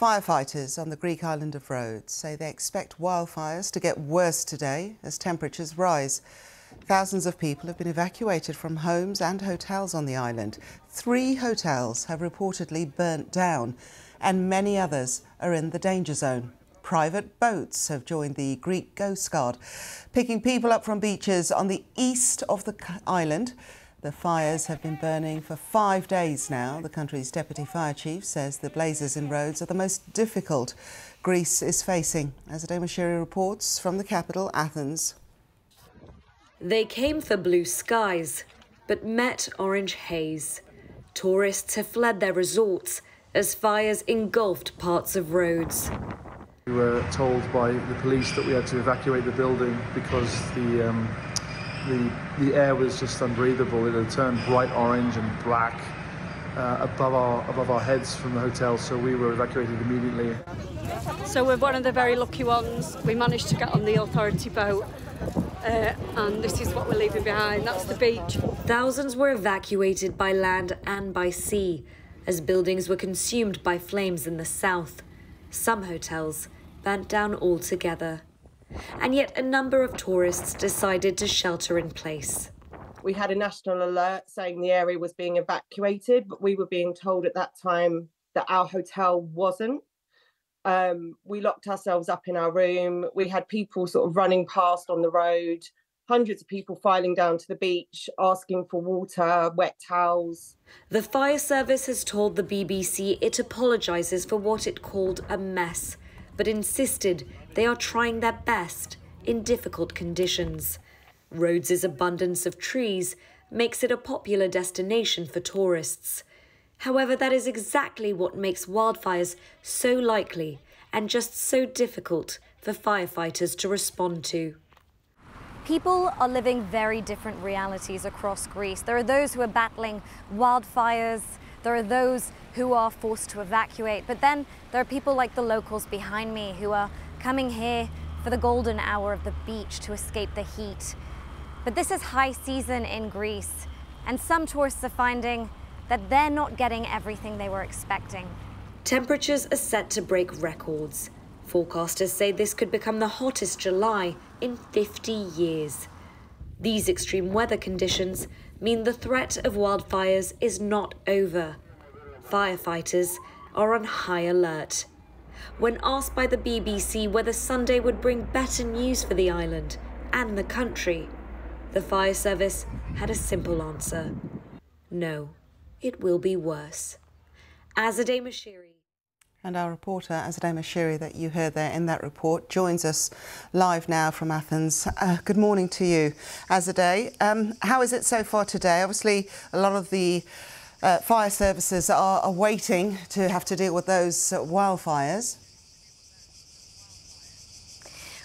Firefighters on the Greek island of Rhodes say they expect wildfires to get worse today as temperatures rise. Thousands of people have been evacuated from homes and hotels on the island. Three hotels have reportedly burnt down, and many others are in the danger zone. Private boats have joined the Greek Coast Guard, picking people up from beaches on the east of the island. The fires have been burning for five days now. The country's deputy fire chief says the blazes in Rhodes are the most difficult Greece is facing. Azadeh Moshiri reports from the capital, Athens. They came for blue skies, but met orange haze. Tourists have fled their resorts as fires engulfed parts of Rhodes. We were told by the police that we had to evacuate the building because the um, the, the air was just unbreathable. It had turned bright orange and black uh, above, our, above our heads from the hotel, so we were evacuated immediately. So we're one of the very lucky ones. We managed to get on the authority boat. Uh, and this is what we're leaving behind. That's the beach. Thousands were evacuated by land and by sea as buildings were consumed by flames in the south. Some hotels burnt down altogether and yet a number of tourists decided to shelter in place. We had a national alert saying the area was being evacuated, but we were being told at that time that our hotel wasn't. Um, we locked ourselves up in our room. We had people sort of running past on the road, hundreds of people filing down to the beach asking for water, wet towels. The fire service has told the BBC it apologises for what it called a mess, but insisted they are trying their best in difficult conditions. Rhodes' abundance of trees makes it a popular destination for tourists. However, that is exactly what makes wildfires so likely and just so difficult for firefighters to respond to. People are living very different realities across Greece. There are those who are battling wildfires, there are those who are forced to evacuate, but then there are people like the locals behind me who are coming here for the golden hour of the beach to escape the heat. But this is high season in Greece, and some tourists are finding that they're not getting everything they were expecting. Temperatures are set to break records. Forecasters say this could become the hottest July in 50 years. These extreme weather conditions mean the threat of wildfires is not over. Firefighters are on high alert when asked by the BBC whether Sunday would bring better news for the island and the country. The fire service had a simple answer. No, it will be worse. Azadeh Moshiri. And our reporter, Azadeh Moshiri, that you heard there in that report, joins us live now from Athens. Uh, good morning to you, Azadeh. Um, how is it so far today? Obviously, a lot of the uh, fire services are, are, waiting to have to deal with those uh, wildfires.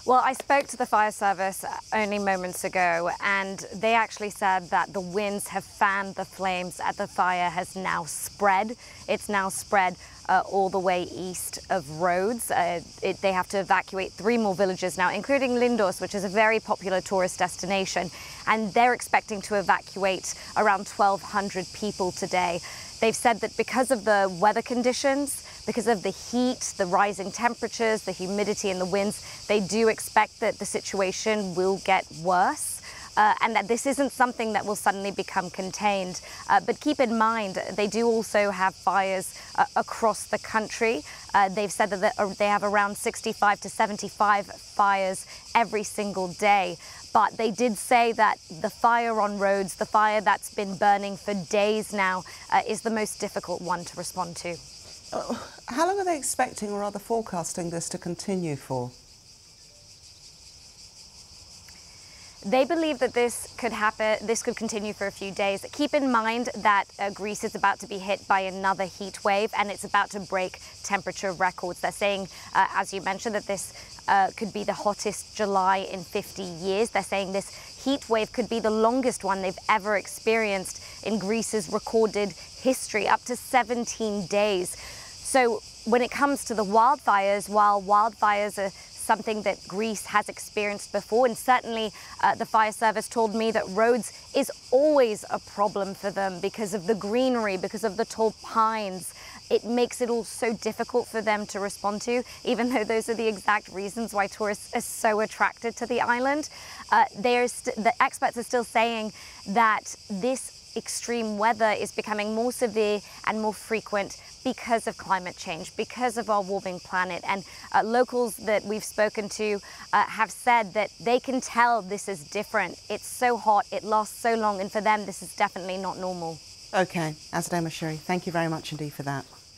Well, I spoke to the fire service only moments ago, and they actually said that the winds have fanned the flames and the fire has now spread. It's now spread uh, all the way east of Rhodes. Uh, it, they have to evacuate three more villages now, including Lindos, which is a very popular tourist destination. And they're expecting to evacuate around 1,200 people today. They've said that because of the weather conditions, because of the heat, the rising temperatures, the humidity and the winds, they do expect that the situation will get worse. Uh, and that this isn't something that will suddenly become contained. Uh, but keep in mind, they do also have fires uh, across the country. Uh, they've said that uh, they have around 65 to 75 fires every single day. But they did say that the fire on Rhodes, the fire that's been burning for days now, uh, is the most difficult one to respond to. How long are they expecting or rather forecasting this to continue for? They believe that this could happen, this could continue for a few days. Keep in mind that uh, Greece is about to be hit by another heat wave and it's about to break temperature records. They're saying, uh, as you mentioned, that this uh, could be the hottest July in 50 years. They're saying this heat wave could be the longest one they've ever experienced in Greece's recorded history, up to 17 days. So when it comes to the wildfires, while wildfires are something that Greece has experienced before, and certainly uh, the fire service told me that Rhodes is always a problem for them because of the greenery, because of the tall pines. it makes it all so difficult for them to respond to, even though those are the exact reasons why tourists are so attracted to the island. Uh, the experts are still saying that this extreme weather is becoming more severe and more frequent because of climate change, because of our warming planet. And uh, locals that we've spoken to uh, have said that they can tell this is different. It's so hot, it lasts so long, and for them, this is definitely not normal. Okay, Azadeh Moshiri, thank you very much indeed for that.